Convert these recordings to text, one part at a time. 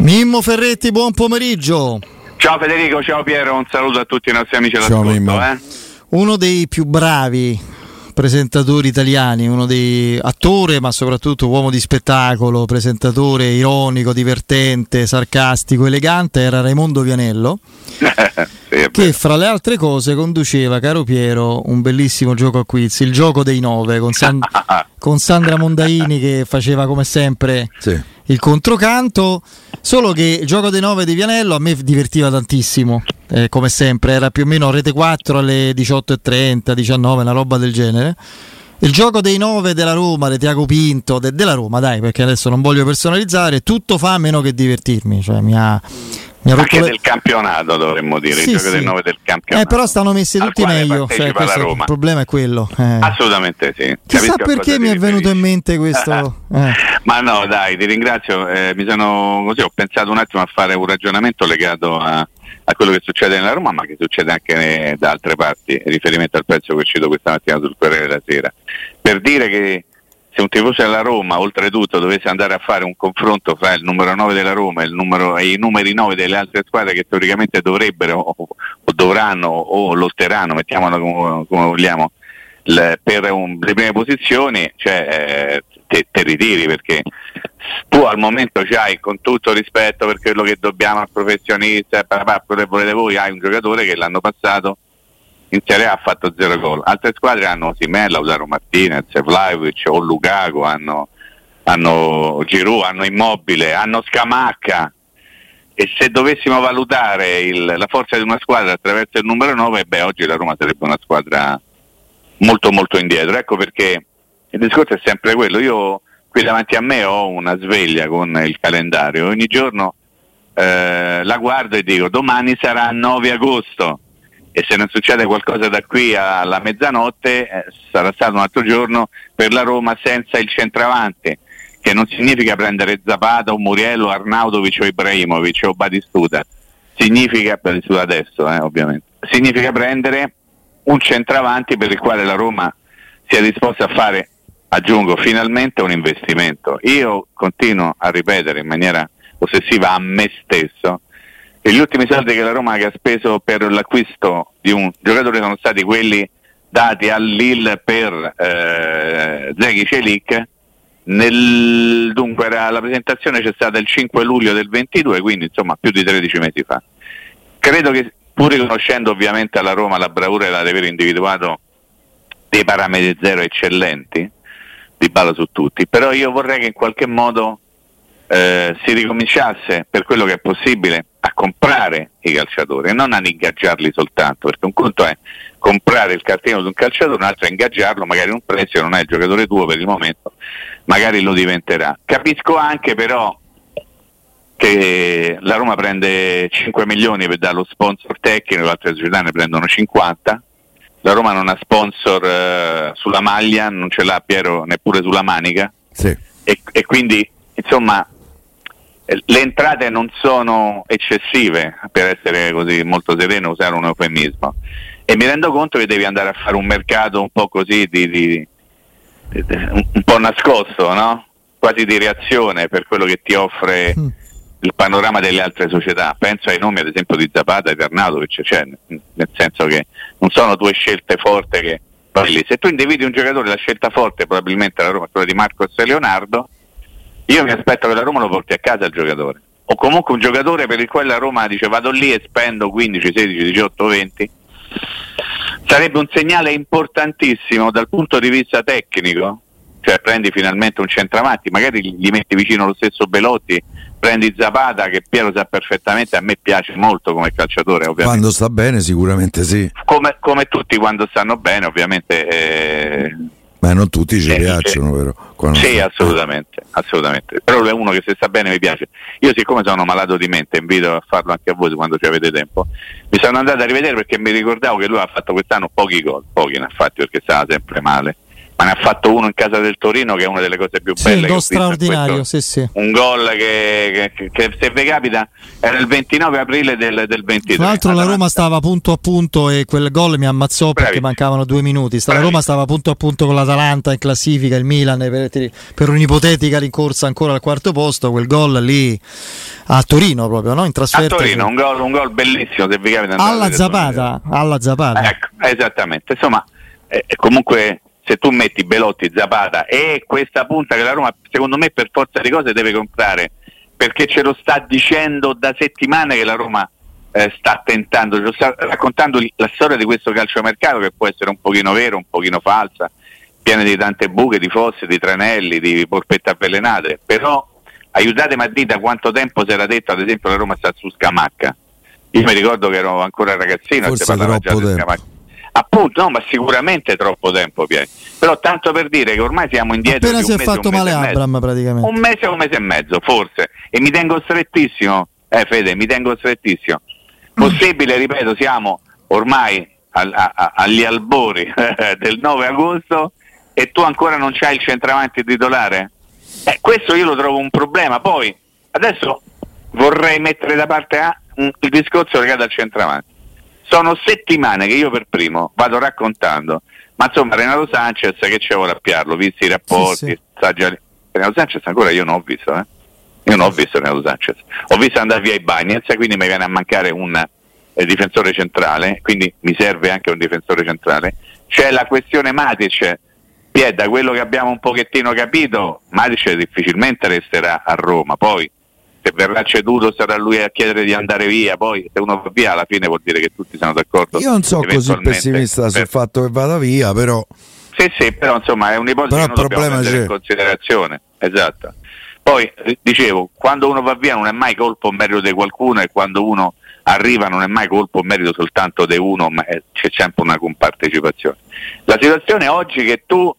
Mimmo Ferretti, buon pomeriggio. Ciao Federico, ciao Piero, un saluto a tutti i nostri amici all'ascolto. Eh? Uno dei più bravi presentatori italiani, uno dei attore, ma soprattutto uomo di spettacolo, presentatore ironico, divertente, sarcastico, elegante, era Raimondo Vianello. sì, che fra le altre cose conduceva, caro Piero, un bellissimo gioco a quiz, il gioco dei nove, con, San- con Sandra Mondaini che faceva come sempre sì. il controcanto, solo che il gioco dei nove di Vianello a me divertiva tantissimo eh, come sempre, era più o meno rete 4 alle 18.30, 19, una roba del genere. Il gioco dei 9 della Roma, di Tiago Pinto, de- della Roma, dai, perché adesso non voglio personalizzare, tutto fa meno che divertirmi. Cioè, mi ha, mi ha Anche le... del campionato dovremmo dire, sì, il gioco sì. dei 9 del campionato. Eh, però stanno messi tutti meglio. Cioè, il problema è quello. Eh. Assolutamente sì. Chissà perché mi è venuto in mente questo. Eh. Ma no, dai, ti ringrazio. Eh, mi sono così, ho pensato un attimo a fare un ragionamento legato a a quello che succede nella Roma, ma che succede anche da altre parti, in riferimento al pezzo che è uscito questa mattina sul Corriere della Sera. Per dire che se un tifoso della Roma, oltretutto, dovesse andare a fare un confronto fra il numero 9 della Roma e, numero, e i numeri 9 delle altre squadre che teoricamente dovrebbero o, o dovranno o lotteranno, mettiamolo come, come vogliamo, le, per un, le prime posizioni, cioè, eh, te, te ritiri perché tu al momento c'hai con tutto rispetto per quello che dobbiamo al professionista, quello che volete voi, hai un giocatore che l'anno passato in Serie A ha fatto zero gol. Altre squadre hanno Simè, Lautaro Martinez, Vlaovic o Lukaku, hanno, hanno Giroud, hanno Immobile, hanno Scamacca. E se dovessimo valutare il, la forza di una squadra attraverso il numero 9, beh, oggi la Roma sarebbe una squadra molto molto indietro. Ecco perché il discorso è sempre quello. Io qui davanti a me ho una sveglia con il calendario, ogni giorno eh, la guardo e dico domani sarà 9 agosto. E se non succede qualcosa da qui alla mezzanotte eh, sarà stato un altro giorno per la Roma senza il centravanti che non significa prendere Zapata o Muriello, Arnaudovic o Ibrahimovic o Batistuta. Significa, Batistuta adesso eh, ovviamente. Significa prendere un centravanti per il quale la Roma sia disposta a fare aggiungo finalmente un investimento. Io continuo a ripetere in maniera ossessiva a me stesso che gli ultimi soldi che la Roma ha speso per l'acquisto di un giocatore sono stati quelli dati al Lille per eh, Zeghi Celic. Nel, dunque la presentazione c'è stata il 5 luglio del 22, quindi insomma più di 13 mesi fa. Credo che pur riconoscendo ovviamente alla Roma la bravura di aver individuato dei parametri zero eccellenti, di balla su tutti, però io vorrei che in qualche modo eh, si ricominciasse per quello che è possibile a comprare i calciatori e non a ingaggiarli soltanto, perché un conto è comprare il cartino di un calciatore, un altro è ingaggiarlo magari in un prezzo non è il giocatore tuo per il momento, magari lo diventerà. Capisco anche però che la Roma prende 5 milioni per dare lo sponsor tecnico, le altre società ne prendono 50 la Roma non ha sponsor eh, sulla maglia, non ce l'ha Piero neppure sulla manica sì. e, e, quindi insomma le entrate non sono eccessive per essere così molto sereno, usare un eufemismo e mi rendo conto che devi andare a fare un mercato un po' così di, di, di, un po' nascosto, no? quasi di reazione per quello che ti offre mm il panorama delle altre società. Penso ai nomi ad esempio di Zapata e di Arnautovic, cioè, nel senso che non sono due scelte forti che lì. Se tu individui un giocatore, la scelta forte probabilmente la Roma quella di Marcos e Leonardo, io mi aspetto che la Roma lo porti a casa il giocatore. O comunque un giocatore per il quale la Roma dice vado lì e spendo 15, 16, 18, 20. Sarebbe un segnale importantissimo dal punto di vista tecnico, cioè prendi finalmente un centravanti, magari gli metti vicino lo stesso Belotti prendi Zapata che Piero sa perfettamente, a me piace molto come calciatore. Ovviamente. Quando sta bene sicuramente sì. Come, come tutti quando stanno bene ovviamente. Eh, Ma non tutti ci eh, piacciono, vero? Quando sì, assolutamente, assolutamente. Però è uno che se sta bene mi piace. Io siccome sono malato di mente, invito a farlo anche a voi quando ci avete tempo, mi sono andato a rivedere perché mi ricordavo che lui ha fatto quest'anno pochi gol, pochi ne ha fatti perché stava sempre male ma ne ha fatto uno in casa del Torino che è una delle cose più belle. Sì, straordinario, sì, sì. Un gol che, che, che, se vi capita era il 29 aprile del, del 23. Tra l'altro la Roma stava punto a punto e quel gol mi ammazzò Bravi. perché mancavano due minuti. La Roma stava punto a punto con l'Atalanta in classifica, il Milan per, per un'ipotetica rincorsa ancora al quarto posto, quel gol lì a Torino proprio, no? In trasferta. A Torino, un gol, un gol bellissimo se vi capita. Alla Zapata, alla Zapata. Ecco, esattamente. Insomma, eh, comunque se tu metti Belotti, Zapata e questa punta che la Roma secondo me per forza di cose deve comprare perché ce lo sta dicendo da settimane che la Roma eh, sta tentando, ce lo sta raccontando la storia di questo calciomercato che può essere un pochino vero, un pochino falsa, piena di tante buche, di fosse, di tranelli, di polpette avvelenate, però aiutatemi a dire da quanto tempo si era detto ad esempio la Roma sta su Scamacca. Io mi ricordo che ero ancora ragazzino Forse troppo tempo. Appunto, no, ma sicuramente troppo tempo, Pieri. Però tanto per dire che ormai siamo indietro. Appena si è fatto male Abram praticamente. Un mese o un mese e mezzo, forse. E mi tengo strettissimo, eh Fede, mi tengo strettissimo. Possibile, mm. ripeto, siamo ormai al, a, agli albori del 9 agosto e tu ancora non c'hai il centravanti titolare? Eh, questo io lo trovo un problema. Poi, adesso vorrei mettere da parte a, un, il discorso legato al centravanti sono settimane che io per primo vado raccontando, ma insomma Renato Sanchez che c'è ora a piarlo, visti i rapporti, sì, sì. Già... Renato Sanchez ancora io non ho visto, eh? Io non ho visto Renato Sanchez. Ho visto andare via i Bagnets, quindi mi viene a mancare un eh, difensore centrale, quindi mi serve anche un difensore centrale. C'è la questione Matic, Pied, da quello che abbiamo un pochettino capito, Matic difficilmente resterà a Roma, poi se verrà ceduto sarà lui a chiedere di andare via, poi se uno va via alla fine vuol dire che tutti sono d'accordo. Io non sono così pessimista per... sul fatto che vada via, però... Sì, sì, però insomma è un'ipotesi però che non dobbiamo prendere in considerazione. Esatto. Poi dicevo, quando uno va via non è mai colpo o merito di qualcuno e quando uno arriva non è mai colpo o merito soltanto di uno, ma c'è sempre una compartecipazione. La situazione oggi che tu,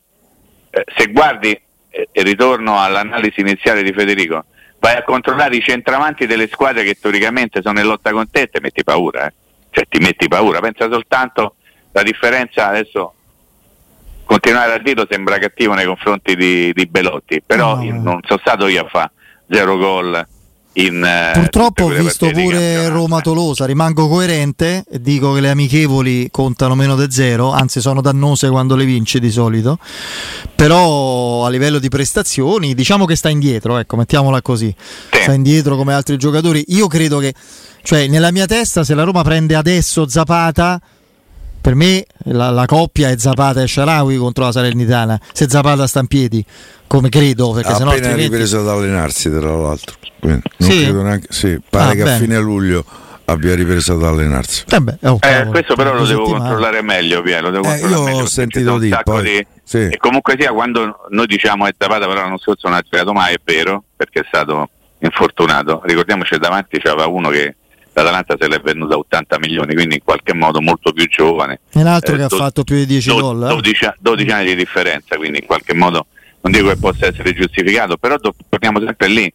eh, se guardi, eh, e ritorno all'analisi iniziale di Federico, vai a controllare i centravanti delle squadre che teoricamente sono in lotta con te e ti metti paura, eh? cioè ti metti paura, pensa soltanto la differenza adesso continuare a dirlo sembra cattivo nei confronti di, di Belotti, però no. non sono stato io a fare zero gol in, eh, Purtroppo ho visto pure Roma Tolosa, rimango coerente e dico che le amichevoli contano meno di zero, anzi sono dannose quando le vince di solito, però a livello di prestazioni diciamo che sta indietro, ecco, mettiamola così, sì. sta indietro come altri giocatori. Io credo che, cioè nella mia testa se la Roma prende adesso Zapata per me la, la, coppia è Zapata e Sharawi contro la Salernitana. Se Zapata sta in piedi, come credo, perché appena altrimenti... ripreso ad allenarsi, tra l'altro. Quindi, non sì? credo neanche, sì, pare ah, che bene. a fine luglio abbia ripreso ad allenarsi. Eh beh, oh, eh, questo però lo devo controllare meglio, Pia, lo devo eh, io meglio, ho sentito dire poi, di... sì. e comunque sia quando noi diciamo è Zapata però l'anno scorso non ha giocato mai, è vero, perché è stato infortunato. Ricordiamoci davanti c'era uno che l'Atalanta se l'è venuta a 80 milioni, quindi in qualche modo molto più giovane. E un altro eh, che do- ha fatto più di 10 do- gol. 12, 12, anni di differenza, quindi in qualche modo non dico che possa essere giustificato, però do- torniamo sempre lì.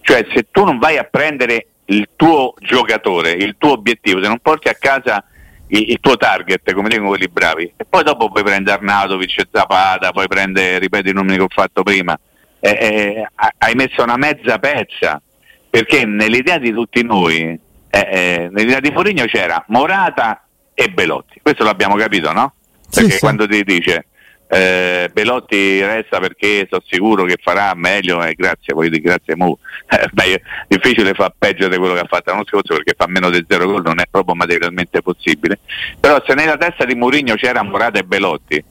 Cioè se tu non vai a prendere il tuo giocatore, il tuo obiettivo, se non porti a casa il, il tuo target, come dicono quelli bravi, e poi dopo puoi prendere Arnautovic e Zapata, poi prendere, ripeto i nomi che ho fatto prima, eh, eh, hai messo una mezza pezza, perché nell'idea di tutti noi eh, eh, nell'idea di Mourinho c'era Morata e Belotti, questo l'abbiamo capito, no? Perché sì, quando sì. ti dice eh, Belotti resta perché sono sicuro che farà meglio eh, grazie, poi di grazie Mu. Eh, beh, difficile fa peggio di quello che ha fatto l'anno scorso perché fa meno di zero gol, non è proprio materialmente possibile. Però se nella testa di Mourinho c'era Morata e Belotti,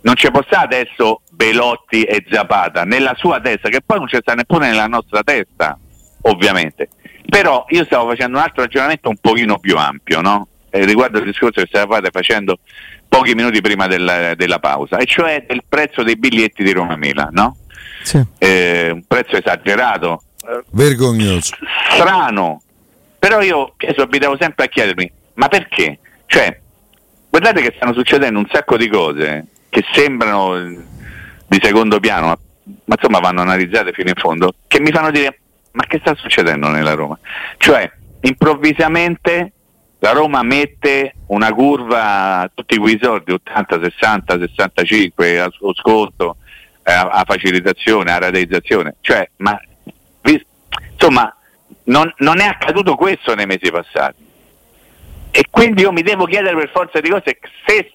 non ci può stare adesso Belotti e Zapata nella sua testa, che poi non c'è sta neppure nella nostra testa, ovviamente. Però io stavo facendo un altro ragionamento un pochino più ampio, no? eh, riguardo il discorso che stavate facendo pochi minuti prima della, della, pausa, e cioè del prezzo dei biglietti di Roma Milan, no? Sì. Eh, un prezzo esagerato, vergognoso, strano. Però io abitavo sempre a chiedermi, ma perché? Cioè, guardate che stanno succedendo un sacco di cose che sembrano di secondo piano, ma, ma insomma vanno analizzate fino in fondo, che mi fanno dire ma che sta succedendo nella Roma? Cioè, improvvisamente la Roma mette una curva, tutti quei soldi, 80, 60, 65 a sconto, eh, a facilitazione, a rateizzazione, cioè, ma insomma non, non, è accaduto questo nei mesi passati. E quindi io mi devo chiedere per forza di cose se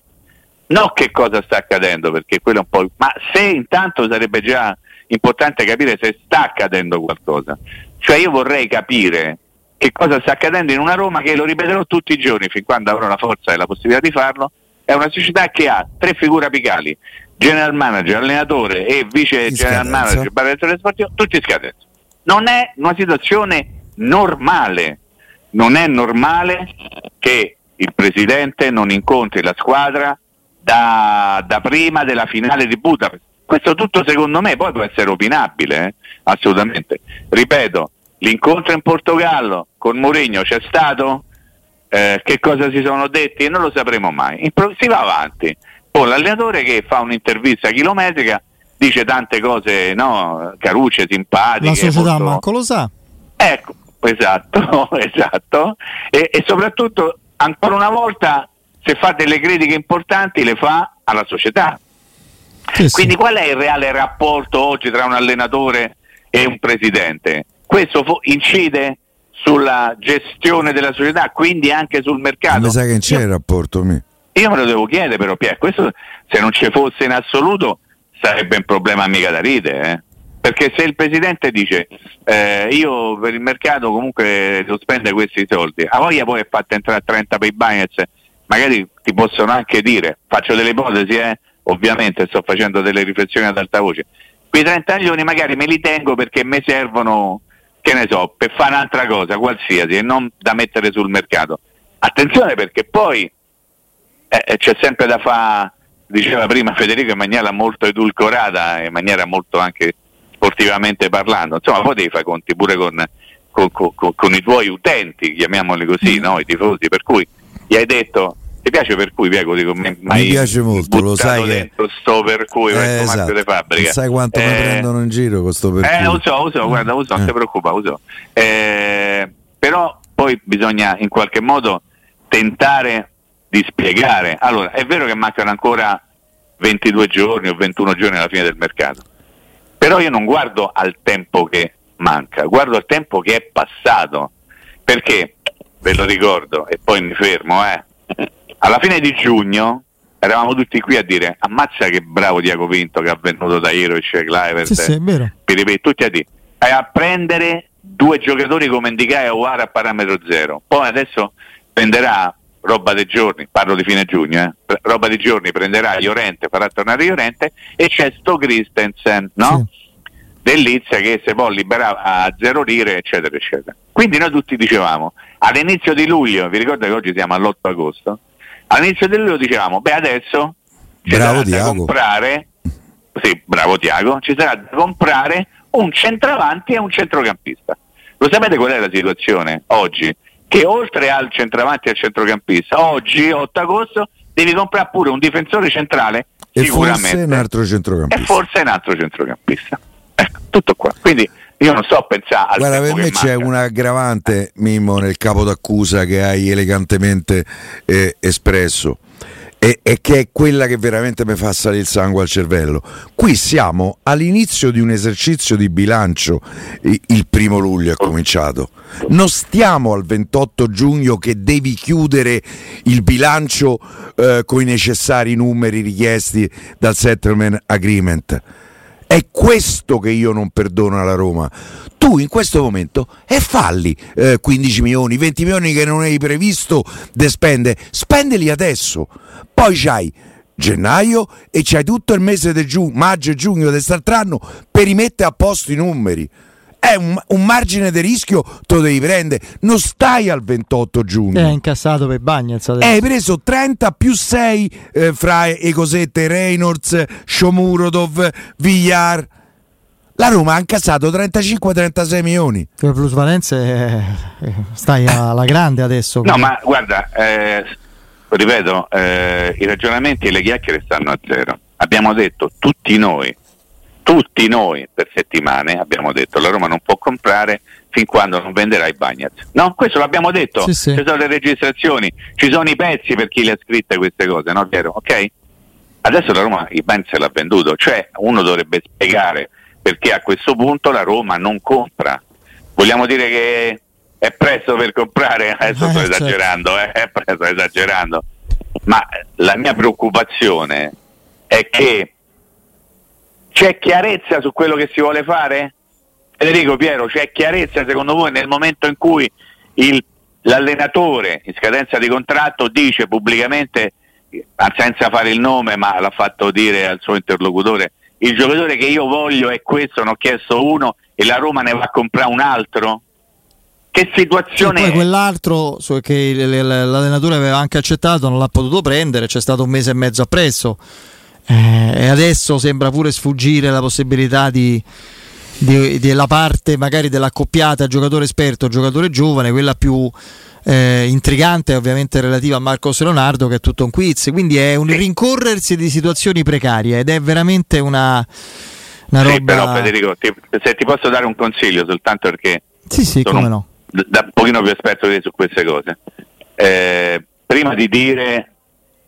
no che cosa sta accadendo, perché quello è un po'. ma se intanto sarebbe già importante capire se sta accadendo qualcosa. Cioè io vorrei capire che cosa sta accadendo in una Roma che lo ripeterò tutti i giorni fin quando avrò la forza e la possibilità di farlo. È una società che ha tre figure apicali, general manager, allenatore e vice in general scadenza. manager, direttore sportivo, tutti in scadenza. Non è una situazione normale, non è normale che il presidente non incontri la squadra da, da prima della finale di Budapest. Questo tutto secondo me poi può essere opinabile, eh? assolutamente. Ripeto, l'incontro in Portogallo con Mourinho c'è stato? Eh, che cosa si sono detti? Non lo sapremo mai. si va avanti. Poi l'allenatore che fa un'intervista chilometrica dice tante cose no, carucce, simpatiche. La società molto... manco lo sa. Ecco, esatto, esatto. E, e soprattutto, ancora una volta, se fa delle critiche importanti, le fa alla società. Sì, Quindi sì. qual è il reale rapporto oggi tra un allenatore e un presidente? Questo fo- incide sulla gestione della società, quindi anche sul mercato. Mi sa che non c'è io, il rapporto. Mi. Io me lo devo chiedere però, Pier, questo se non ci fosse in assoluto sarebbe un problema mica da ridere, eh? perché se il presidente dice eh, io per il mercato comunque devo spendere questi soldi, a voglia poi è fatta entrare a 30 per i Binance, magari ti possono anche dire, faccio delle ipotesi, eh? Ovviamente sto facendo delle riflessioni ad alta voce, quei 30 milioni magari me li tengo perché mi servono che ne so, per fare un'altra cosa, qualsiasi, e non da mettere sul mercato. Attenzione perché poi eh, eh c'è sempre da fare, diceva prima Federico, in maniera molto edulcorata, in maniera molto anche sportivamente parlando, insomma poi devi fare conti pure con, con, con, con i tuoi utenti, chiamiamoli così, mm. no? i tifosi, per cui gli hai detto ti piace per cui Piego dico, mi, mi piace molto lo sai che sto per cui eh, esatto. di fabbrica. Sai quanto eh, mi prendono in giro con sto per eh, cui. lo so, lo so, guarda, lo so, non ti eh. preoccupa, lo so. Eh, però poi bisogna in qualche modo tentare di spiegare. Allora è vero che mancano ancora 22 giorni o 21 giorni alla fine del mercato però io non guardo al tempo che manca guardo al tempo che è passato. Perché? Ve lo ricordo e poi mi fermo eh alla fine di giugno eravamo tutti qui a dire ammazza che bravo Diaco Vinto che ha venuto da Irovic, Clivert, sì, sì, Piripet, tutti a dire a prendere due giocatori come Indicai e Uara a parametro zero poi adesso prenderà roba dei giorni, parlo di fine giugno, eh, roba di giorni prenderà Iorente, farà tornare Iorente e c'è sto Christensen, no? Sì. Dell'Izia che si può liberare a zero lire, eccetera, eccetera. Quindi noi tutti dicevamo, all'inizio di luglio, vi ricordo che oggi siamo all'8 agosto, all'inizio del luglio dicevamo, beh adesso ci bravo sarà da comprare, sì, bravo Tiago, ci sarà da comprare un centravanti e un centrocampista. Lo sapete qual è la situazione oggi? Che oltre al centravanti e al centrocampista, oggi 8 agosto devi comprare pure un difensore centrale e sicuramente. Forse un altro centrocampista. E forse un altro centrocampista. Ecco, tutto qua. Quindi io non so pensare Guarda, per me c'è un aggravante, Mimmo, nel capo d'accusa che hai elegantemente eh, espresso. E, e, che è quella che veramente mi fa salire il sangue al cervello. Qui siamo all'inizio di un esercizio di bilancio, il primo luglio è cominciato. Non stiamo al 28 giugno che devi chiudere il bilancio eh, con i necessari numeri richiesti dal settlement agreement è questo che io non perdono alla Roma. Tu in questo momento e falli eh, 15 milioni, 20 milioni che non hai previsto di spendere, spendeli adesso. Poi c'hai gennaio e c'hai tutto il mese di giugno, maggio e giugno di quest'altro anno per rimettere a posto i numeri è un, un margine di rischio te lo devi prendere. Non stai al 28 giugno. È incassato per Bagnets hai preso 30 più 6 eh, fra e cosette Reynolds Shomurodov Villar. La Roma ha incassato 35-36 milioni. Per plusvalenze eh, eh, stai alla grande adesso no ma guarda eh, ripeto eh, i ragionamenti e le chiacchiere stanno a zero. Abbiamo detto tutti noi tutti noi per settimane abbiamo detto la Roma non può comprare fin quando non venderai Bagnaz. No, questo l'abbiamo detto, sì, sì. ci sono le registrazioni, ci sono i pezzi per chi le ha scritte queste cose, no Piero? Ok? Adesso la Roma il Bagnaz l'ha venduto, cioè uno dovrebbe spiegare perché a questo punto la Roma non compra. Vogliamo dire che è presto per comprare? Adesso sto eh, certo. esagerando, eh? è presto esagerando. Ma la mia preoccupazione è che c'è chiarezza su quello che si vuole fare? Federico Piero, c'è chiarezza secondo voi nel momento in cui il, l'allenatore in scadenza di contratto dice pubblicamente, senza fare il nome, ma l'ha fatto dire al suo interlocutore, il giocatore che io voglio è questo, ne ho chiesto uno e la Roma ne va a comprare un altro? Che situazione e poi quell'altro che l'allenatore aveva anche accettato non l'ha potuto prendere, c'è stato un mese e mezzo appresso eh, e adesso sembra pure sfuggire la possibilità di, di, della parte magari dell'accoppiata giocatore esperto, giocatore giovane, quella più eh, intrigante ovviamente relativa a Marcos Leonardo che è tutto un quiz, quindi è un rincorrersi di situazioni precarie ed è veramente una, una roba... Sì, però Federico, ti, se ti posso dare un consiglio soltanto perché... Sì, sì, come no. Da un pochino più esperto di su queste cose. Eh, prima di dire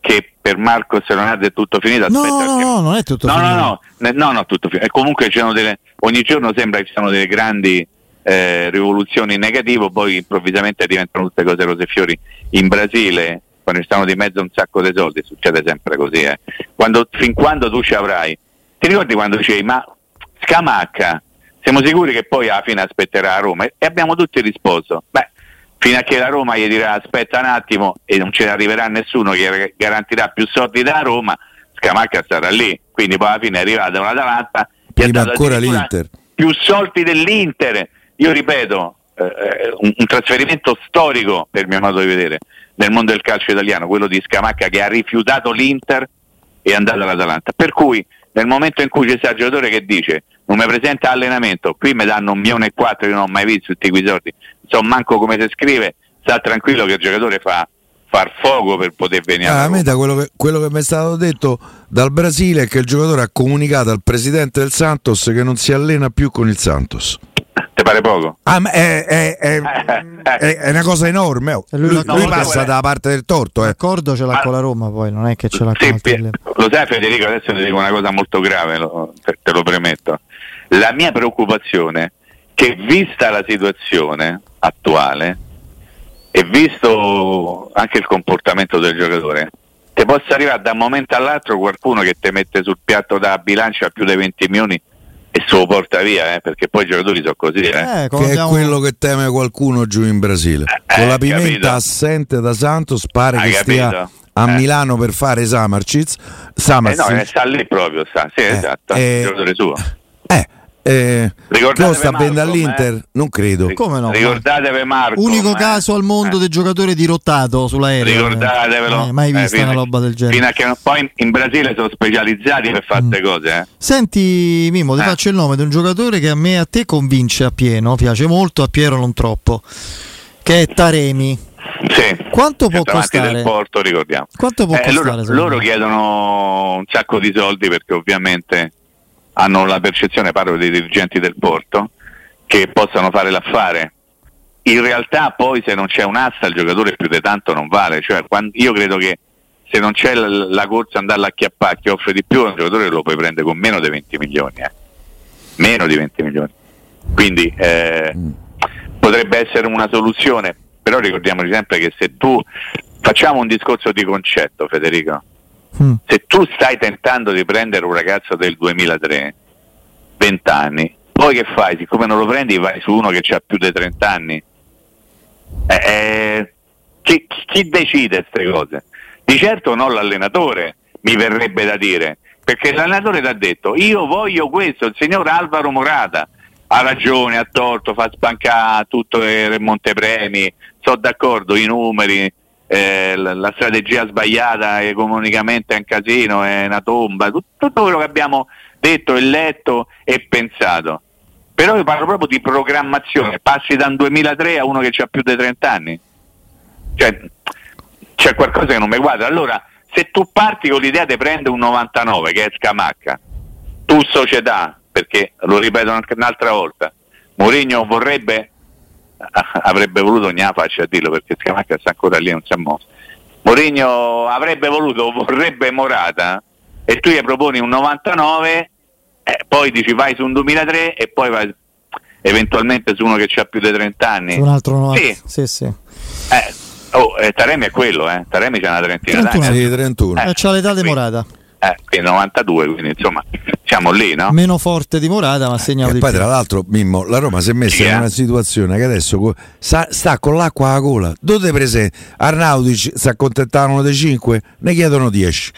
che per Marco Leonardo è tutto finito. No, no, no, non è tutto no, finito. No, no, no, no, tutto finito. E comunque delle, ogni giorno sembra che ci siano delle grandi eh, rivoluzioni in negativo, poi improvvisamente diventano tutte cose rose e fiori. In Brasile, quando ci stanno di mezzo un sacco di soldi, succede sempre così. Eh. Quando, fin quando tu ci avrai, ti ricordi quando dicevi, ma Scamacca, siamo sicuri che poi alla fine aspetterà a Roma? E abbiamo tutti risposto, beh, fino a che la Roma gli dirà aspetta un attimo e non ce ne arriverà nessuno che garantirà più soldi da Roma, Scamacca sarà lì. Quindi poi alla fine è arrivata una davanti. Prima ancora l'Inter. Più soldi dell'Inter. Io ripeto, eh, un, un, trasferimento storico per mio modo di vedere nel mondo del calcio italiano, quello di Scamacca che ha rifiutato l'Inter e è andato all'Atalanta. Per cui nel momento in cui c'è il giocatore che dice non mi presenta allenamento, qui mi danno un milione e quattro, io non ho mai visto tutti quei soldi, so manco come si scrive, sta tranquillo che il giocatore fa far fuoco per poter venire ah, a me da quello che, quello che mi è stato detto dal Brasile è che il giocatore ha comunicato al presidente del Santos che non si allena più con il Santos ti pare poco? Ah, è, è, è, è, una cosa enorme. Oh. Lui, lui, lui passa dalla parte del torto. Eh. L'accordo ce l'ha ah. con la Roma, poi non è che ce l'ha sì, con Lo sai, Federico, adesso ti dico una cosa molto grave, lo, te, te lo premetto. La mia preoccupazione è che, vista la situazione attuale e visto anche il comportamento del giocatore, ti possa arrivare da un momento all'altro qualcuno che ti mette sul piatto da bilancia più di 20 milioni e se lo porta via, eh, perché poi i giocatori sono così. Eh. Eh, che è quello che teme qualcuno giù in Brasile. Eh, Con la pimenta capito. assente da Santos pare Hai che capito? stia a eh. Milano per fare Samarcic. Samarcic. Eh no, sta lì proprio, sta. Sì, esatto, il giocatore suo. Eh, eh, sta vendendo all'Inter? Eh? Non credo. Come no? Ricordatevi Marco. Unico eh? caso al mondo eh. del giocatore dirottato sull'aereo. Ricordatevelo. Eh, mai vista una roba del genere. Fino a che poi in Brasile sono specializzati per fare queste mm. cose. Senti Mimo, ti faccio il nome di un giocatore che a me e a te convince appieno, piace molto, a Piero non troppo, che è Taremi. Sì. Quanto può costare? Del porto, ricordiamo. Quanto può costare? Loro, loro chiedono un sacco di soldi perché ovviamente hanno la percezione, parlo dei dirigenti del porto, che possano fare l'affare. In realtà poi se non c'è un'asta il giocatore più di tanto non vale, cioè, io credo che se non c'è la, la corsa andarla a chiappare, chi offre di più, un giocatore lo puoi prendere con meno di 20 milioni, eh. meno di 20 milioni. Quindi eh, mm. potrebbe essere una soluzione, però ricordiamoci sempre che se tu facciamo un discorso di concetto, Federico, Mm. Se tu stai tentando di prendere un ragazzo del 2003, 20 anni, poi che fai? Siccome non lo prendi vai su uno che ha più di 30 anni. Eh, eh, chi, chi decide queste cose? Di certo non l'allenatore, mi verrebbe da dire, perché l'allenatore ti ha detto io voglio questo, il signor Alvaro Morata ha ragione, ha torto, fa spancare tutto il montepremi, sono d'accordo, i numeri, eh, la, strategia sbagliata economicamente è un casino, è una tomba, tutto, tutto quello che abbiamo detto e letto e pensato. Però io parlo proprio di programmazione, passi da un 2003 a uno che ha più di 30 anni. Cioè, c'è qualcosa che non mi guarda. Allora, se tu parti con l'idea di prendere un 99 che è Scamacca, tu società, perché lo ripeto un'altra volta, Mourinho vorrebbe avrebbe voluto ogni faccia a dirlo perché Scamacca sta ancora lì, non si è mosso. Mourinho avrebbe voluto, vorrebbe Morata e tu gli proponi un 99, eh, poi dici vai su un 2003 e poi vai eventualmente su uno che ha più di 30 anni. Un altro 90. Sì, sì. sì. Eh, oh, eh, Taremi è quello, eh. Taremi c'ha una trentina 31. d'anni. Sì, 31. Eh, c'ha l'età di Morata. Eh, quindi 92, quindi insomma siamo lì, no? Meno forte di Morata, ma segnato E di poi più. tra l'altro Mimmo, la Roma si è messa Chi in è? una situazione che adesso co- sa- sta con l'acqua alla gola. Dove presente? Arnaudic si accontentavano dei 5, ne chiedono 10.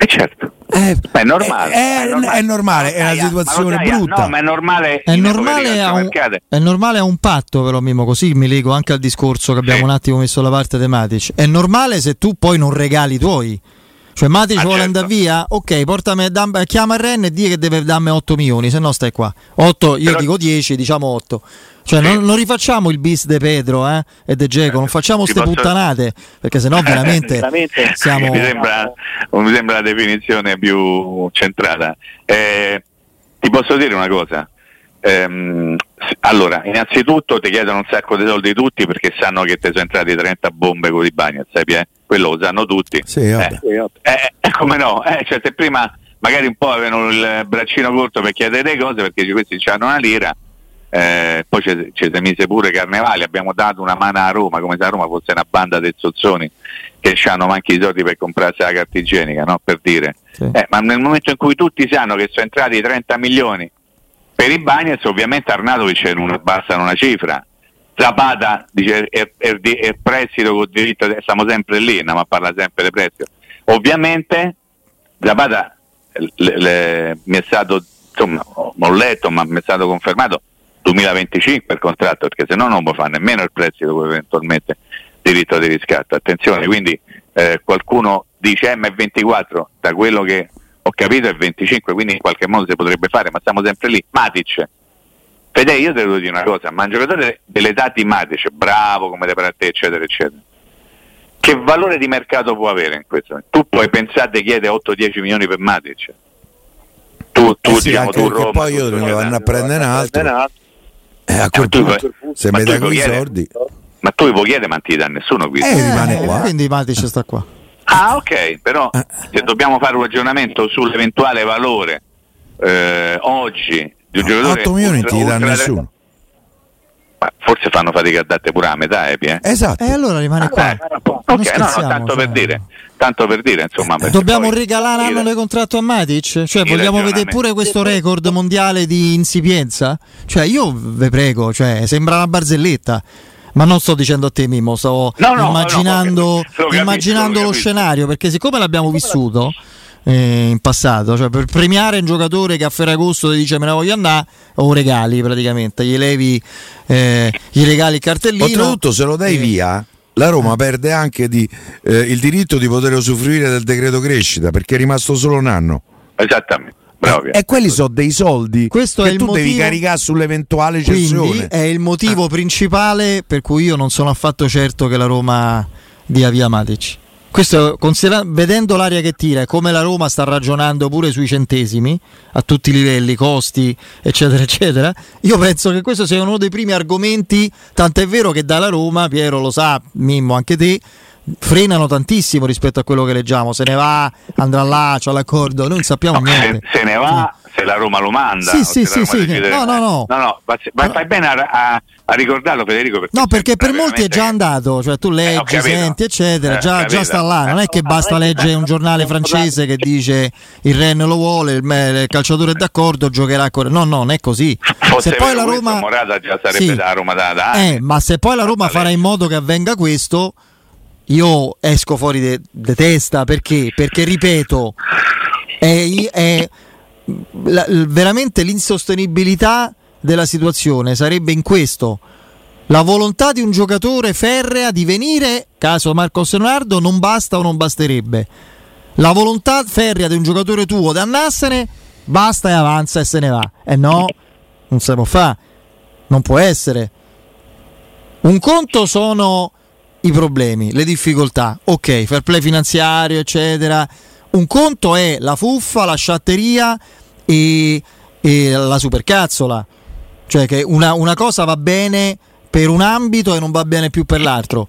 E certo. Eh, Ma è normale. È, è normale, è una Dai, situazione ma lo dai, brutta. No, ma è normale. È normale, a un, è normale a un patto, però Mimo, così mi lego anche al discorso che abbiamo Sì. un attimo messo da parte dei Matic. È normale se tu poi non regali i tuoi. Cioè Matic Ah, vuole certo. andare via? Ok, portami, dam- chiama il Ren e di che deve darmi 8 milioni, se no stai qua. 8, io Però- dico 10, diciamo 8. Cioè Sì. non, non rifacciamo il bis de Pedro eh, e de Geco, non facciamo Ti ste posso- puttanate, perché sennò veramente Veramente. siamo... mi, sembra, mi sembra la definizione più centrata. Eh, ti posso dire una cosa. Ehm, allora, innanzitutto ti chiedono un sacco di soldi tutti perché sanno che ti sono entrati 30 bombe con i bagni, sai, Pie? quello lo sanno tutti. Sì, vabbè. Eh, eh, eh, come no? Eh, cioè, se prima magari un po' avevano il braccino corto per chiedere le cose perché questi hanno una lira, eh, poi ci si mise pure Carnevali, abbiamo dato una mano a Roma come se a Roma fosse una banda di zozzoni che hanno manchi i soldi per comprarsi la carta igienica, no? per dire. Sì. Eh, ma nel momento in cui tutti sanno che sono entrati 30 milioni per i Bagnets, ovviamente Arnautovic non bastano una cifra. Zapata dice è, è, prestito con diritto, stiamo sempre lì, andiamo a parlare sempre di prestito. Ovviamente Zapata le- le- mi è stato, insomma, ho letto, ma mi è stato confermato 2025 il contratto, perché se no non può fare nemmeno il prestito con eventualmente diritto di riscatto. Attenzione, quindi eh, qualcuno dice M24, da quello che capito è 25, quindi in qualche modo si potrebbe fare, ma stiamo sempre lì. Matic, Fede, io te devo dire una cosa, ma un giocatore dell'età di Matic, bravo come te per te, eccetera, eccetera. Che valore di mercato può avere in questo momento? Tu puoi pensare di chiedere 8-10 milioni per Matic? Tu, tu Eh sì, diciamo, anche tu Roma, poi io Società. andare a prendere un altro. Eh, a quel Eh, punto, puoi- se ma mi tu dai quei chiedere- soldi, Ma tu li puoi chiedere, ma non ti dà nessuno qui. Eh, rimane qua. Quindi Matic sta qua. Ah, ok, però Eh. se dobbiamo fare un ragionamento sull'eventuale valore eh, oggi di un giocatore 8 milioni ti dà ultra- nessuno. Ma forse fanno fatica a date pure la metà, eh, Pie? Esatto. E allora rimane qua. Eh, Non ok, no, no, tanto per cioè. dire, tanto per dire, insomma. perché Dobbiamo regalare un anno di contratto a Matic? Cioè, vogliamo vedere pure questo record mondiale di insipienza? Cioè, io ve prego, cioè, sembra una barzelletta. Ma non sto dicendo a te, Mimo, sto No, no, immaginando, no, lo capisco, immaginando lo scenario, perché siccome l'abbiamo vissuto eh, in passato, cioè per premiare un giocatore che a Ferragosto ti dice me ne voglio andare, o regali praticamente, gli levi, eh, gli regali il cartellino. Oltretutto, se lo dai Eh. via, la Roma perde anche di, eh, il diritto di poter usufruire del decreto crescita perché è rimasto solo un anno. Esattamente, bravo. Pie. E quelli sono dei soldi Questo che è il tu devi motivo- caricare sull'eventuale Quindi cessione. è il motivo principale per cui io non sono affatto certo che la Roma dia via Matic. Questo considera- vedendo l'aria che tira e come la Roma sta ragionando pure sui centesimi a tutti i livelli, costi, eccetera, eccetera, io penso che questo sia uno dei primi argomenti, tant'è vero che dalla Roma, Piero lo sa, Mimmo anche te, frenano tantissimo rispetto a quello che leggiamo, se ne va, andrà là, c'ha l'accordo, noi non sappiamo No, niente. se, se ne va, se la Roma lo manda. Sì, sì, sì, sì. No, no, no. no, no, ma, ma fai bene a, a- a ricordarlo, Federico. Perché No, perché per molti è già andato, cioè tu Eh, leggi, capito. senti, eccetera, Eh, già, già sta là, non è che Eh, basta no, leggere un giornale francese che dice il Ren lo vuole, il, il calciatore è d'accordo, giocherà ancora. No, no, non è così. che Fosse Se poi la Roma Morata già sarebbe Sì. da Roma da, da eh, ma se poi la Roma farà in modo che avvenga questo, io esco fuori di testa perché? Perché ripeto, è, è la- veramente l'insostenibilità della situazione sarebbe in questo. La volontà di un giocatore ferrea di venire, caso Marcos Leonardo, non basta o non basterebbe. La volontà ferrea di un giocatore tuo di andarsene, basta e avanza e se ne va. E no, non si può fare, non può essere. Un conto sono i problemi, le difficoltà, ok, fair play finanziario, eccetera. Un conto è la fuffa, la sciatteria e, e la supercazzola. Cioè che una, una cosa va bene per un ambito e non va bene più per l'altro.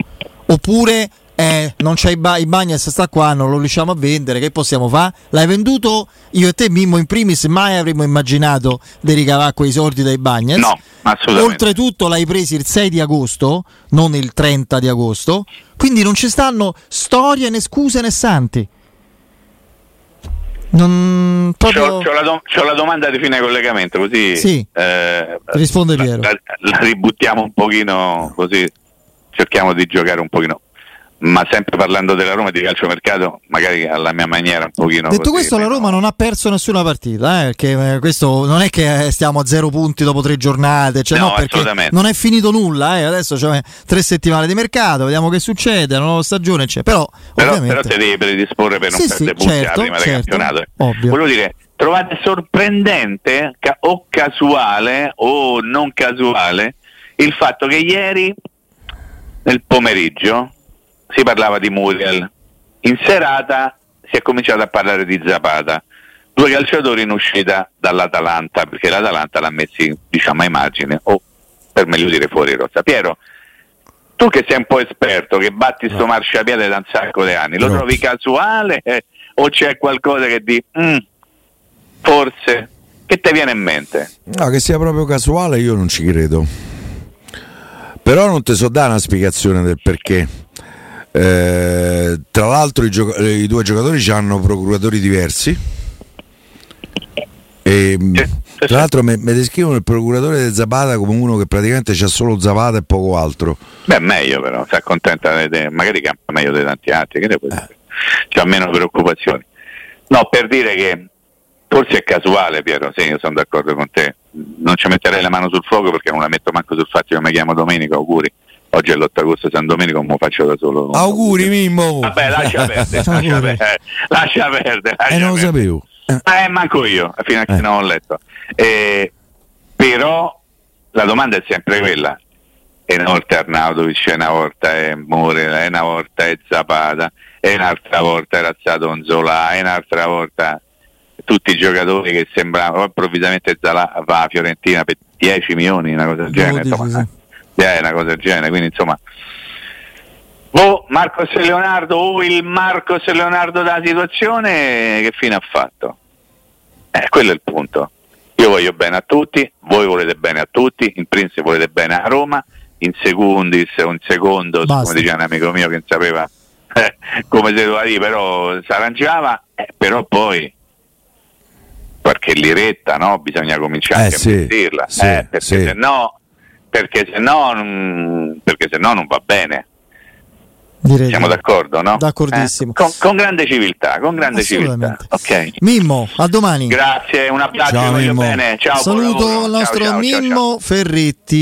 Oppure eh, non c'è i, ba- i Bagnets sta qua, non lo riusciamo a vendere, che possiamo fare? L'hai venduto io e te, Mimmo, in primis, mai avremmo immaginato di ricavare quei soldi dai Bagnets. No, assolutamente. Oltretutto l'hai preso il 6 di agosto, non il 30 di agosto, quindi non ci stanno storie né scuse né santi. Non proprio... C'ho, c'ho, la do- c'ho la domanda di fine collegamento, così Sì. eh, Risponde la- Piero. La, la ributtiamo un pochino, così cerchiamo di giocare un pochino. Ma sempre parlando della Roma e di calciomercato, magari alla mia maniera un pochino. Detto così, questo, la Roma non ha perso nessuna partita, eh, perché eh, questo non è che eh, stiamo a zero punti dopo tre giornate, cioè, No, no, non è finito nulla, eh, adesso c'è tre settimane di mercato, vediamo che succede, una nuova stagione c'è, però, Però, ovviamente... però ti devi predisporre per non Sì, perdere sì, punti alla certo, prima del certo, campionato. ovvio. Volevo dire, trovate sorprendente ca- o casuale o non casuale il fatto che ieri nel pomeriggio si parlava di Muriel, in serata si è cominciato a parlare di Zapata, due calciatori in uscita dall'Atalanta, perché l'Atalanta l'ha messi diciamo ai margini o per meglio dire fuori rossa. Piero, tu che sei un po' esperto, che batti sto marciapiede da un sacco di anni, lo Troppo. trovi casuale eh, o c'è qualcosa che di "Mm, forse che ti viene in mente? No, che sia proprio casuale io non ci credo. Però non ti so dare una spiegazione del perché. Eh, tra l'altro i, gioca- i due giocatori hanno procuratori diversi. E, sì. tra l'altro mi descrivono il procuratore di Zapata come uno che praticamente c'ha solo Zapata e poco altro. Beh, meglio però, si accontenta, de- magari campa meglio di tanti altri, che ne Eh. puoi? C'ha meno preoccupazioni. No, per dire che forse è casuale, Piero, sì, io sono d'accordo con te. Non ci metterei la mano sul fuoco perché non la metto manco sul fatto che mi chiamo Domenico, auguri. Oggi è l'8 agosto San Domenico, me lo faccio da solo. Auguri Mimmo! Vabbè, lascia perdere, lascia perdere, lascia perdere. Eh, lascia non lo sapevo. Eh, Eh, manco io, fino a che Eh. non ho letto. Eh, però la domanda è sempre quella. E una volta è Arnautovic, e una volta è More, e una volta è Zapata, e un'altra volta era stato Zola, e un'altra volta tutti i giocatori che sembravano improvvisamente Zala va a Fiorentina per 10 milioni, una cosa del genere. 12, insomma, sì. eh, una cosa del genere, quindi insomma Oh, Marcos Leonardo o il Marcos Leonardo della situazione che fine ha fatto? Eh, quello è il punto. Io voglio bene a tutti, voi volete bene a tutti, in principio volete bene a Roma, in secundis in secondo, Basta. come diceva un amico mio che non sapeva eh, come si doveva dire, però si arrangiava, eh, però poi qualche liretta no? bisogna cominciare Eh, anche sì, a investirla, sì, eh, perché sì. se no perché se no non- perché se no non va bene. Direi Siamo d'accordo, no? D'accordissimo. Eh, con, con grande civiltà, con grande civiltà. Assolutamente. Ok. Mimmo, a domani. Grazie, un abbraccio, Ciao, Mimmo. bene. Ciao, Saluto Ciao, nostro ciao, ciao. Mimmo Ferretti.